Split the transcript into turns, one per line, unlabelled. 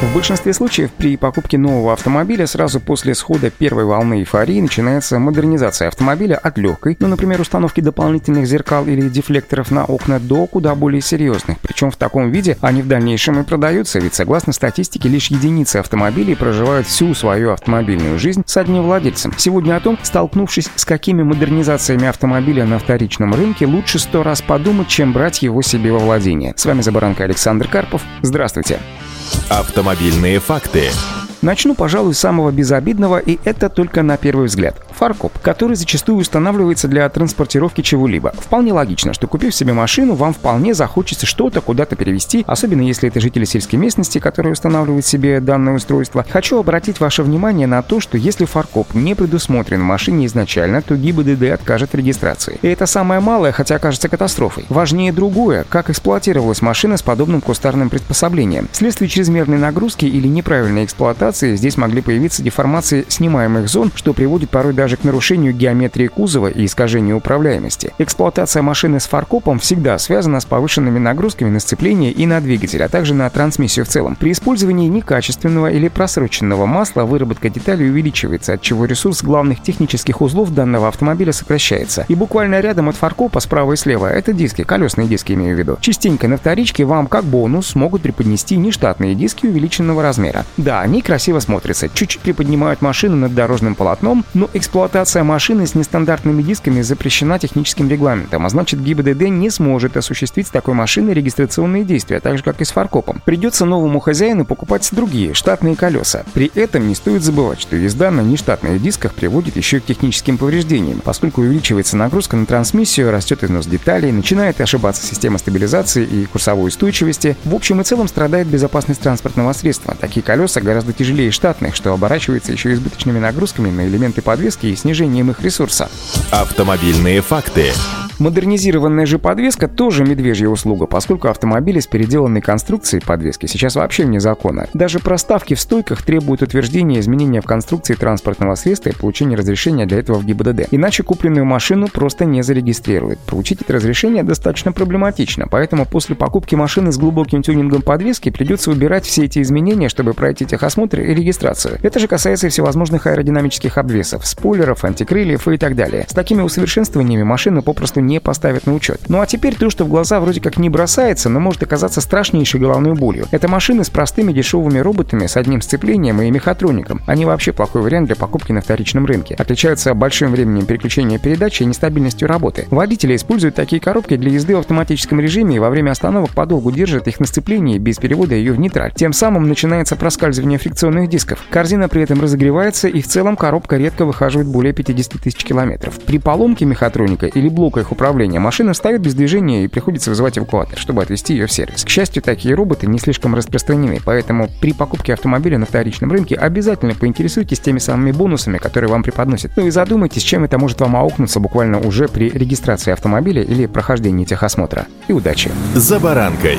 В большинстве случаев при покупке нового автомобиля сразу после схода первой волны эйфории начинается модернизация автомобиля от легкой, ну, например, установки дополнительных зеркал или дефлекторов на окна, до куда более серьезных. Причем в таком виде они в дальнейшем и продаются, ведь согласно статистике лишь единицы автомобилей проживают всю свою автомобильную жизнь с одним владельцем. Сегодня о том, столкнувшись с какими модернизациями автомобиля на вторичном рынке, лучше сто раз подумать, чем брать его себе во владение. С вами Забаранка Александр Карпов. Здравствуйте.
Автомобильные факты.
Начну, пожалуй, с самого безобидного, и это только на первый взгляд. Фаркоп, который зачастую устанавливается для транспортировки чего-либо. Вполне логично, что купив себе машину, вам вполне захочется что-то куда-то перевести, особенно если это жители сельской местности, которые устанавливают себе данное устройство. Хочу обратить ваше внимание на то, что если фаркоп не предусмотрен в машине изначально, то ГИБДД откажет регистрации. И это самое малое, хотя кажется катастрофой. Важнее другое, как эксплуатировалась машина с подобным кустарным приспособлением. Вследствие чрезмерной нагрузки или неправильной эксплуатации здесь могли появиться деформации снимаемых зон, что приводит порой даже к нарушению геометрии кузова и искажению управляемости. Эксплуатация машины с фаркопом всегда связана с повышенными нагрузками на сцепление и на двигатель, а также на трансмиссию в целом. При использовании некачественного или просроченного масла выработка деталей увеличивается, от чего ресурс главных технических узлов данного автомобиля сокращается. И буквально рядом от фаркопа справа и слева это диски, колесные диски имею в виду. Частенько на вторичке вам как бонус могут преподнести нештатные диски увеличенного размера. Да, они красиво смотрится. Чуть-чуть приподнимают машину над дорожным полотном, но эксплуатация машины с нестандартными дисками запрещена техническим регламентом, а значит ГИБДД не сможет осуществить с такой машиной регистрационные действия, так же как и с фаркопом. Придется новому хозяину покупать другие, штатные колеса. При этом не стоит забывать, что езда на нештатных дисках приводит еще к техническим повреждениям, поскольку увеличивается нагрузка на трансмиссию, растет износ деталей, начинает ошибаться система стабилизации и курсовой устойчивости. В общем и целом страдает безопасность транспортного средства. Такие колеса гораздо тяжелее штатных, что оборачивается еще избыточными нагрузками на элементы подвески и снижением их ресурса.
Автомобильные факты.
Модернизированная же подвеска тоже медвежья услуга, поскольку автомобили с переделанной конструкцией подвески сейчас вообще вне закона. Даже проставки в стойках требуют утверждения изменения в конструкции транспортного средства и получения разрешения для этого в ГИБДД. Иначе купленную машину просто не зарегистрируют. Получить это разрешение достаточно проблематично, поэтому после покупки машины с глубоким тюнингом подвески придется выбирать все эти изменения, чтобы пройти техосмотр и регистрацию. Это же касается всевозможных аэродинамических обвесов, спойлеров, антикрыльев и так далее. С такими усовершенствованиями машину попросту не поставят на учет. Ну а теперь то, что в глаза вроде как не бросается, но может оказаться страшнейшей головной болью. Это машины с простыми дешевыми роботами, с одним сцеплением и мехатроником. Они вообще плохой вариант для покупки на вторичном рынке. Отличаются большим временем переключения передачи и нестабильностью работы. Водители используют такие коробки для езды в автоматическом режиме и во время остановок подолгу держат их на сцеплении без перевода ее в нейтраль. Тем самым начинается проскальзывание фрикционных дисков. Корзина при этом разогревается и в целом коробка редко выхаживает более 50 тысяч километров. При поломке мехатроника или блока их управления машина ставит без движения и приходится вызывать эвакуатор, чтобы отвезти ее в сервис. К счастью, такие роботы не слишком распространены, поэтому при покупке автомобиля на вторичном рынке обязательно поинтересуйтесь теми самыми бонусами, которые вам преподносят. Ну и задумайтесь, чем это может вам аукнуться буквально уже при регистрации автомобиля или прохождении техосмотра. И удачи!
За баранкой!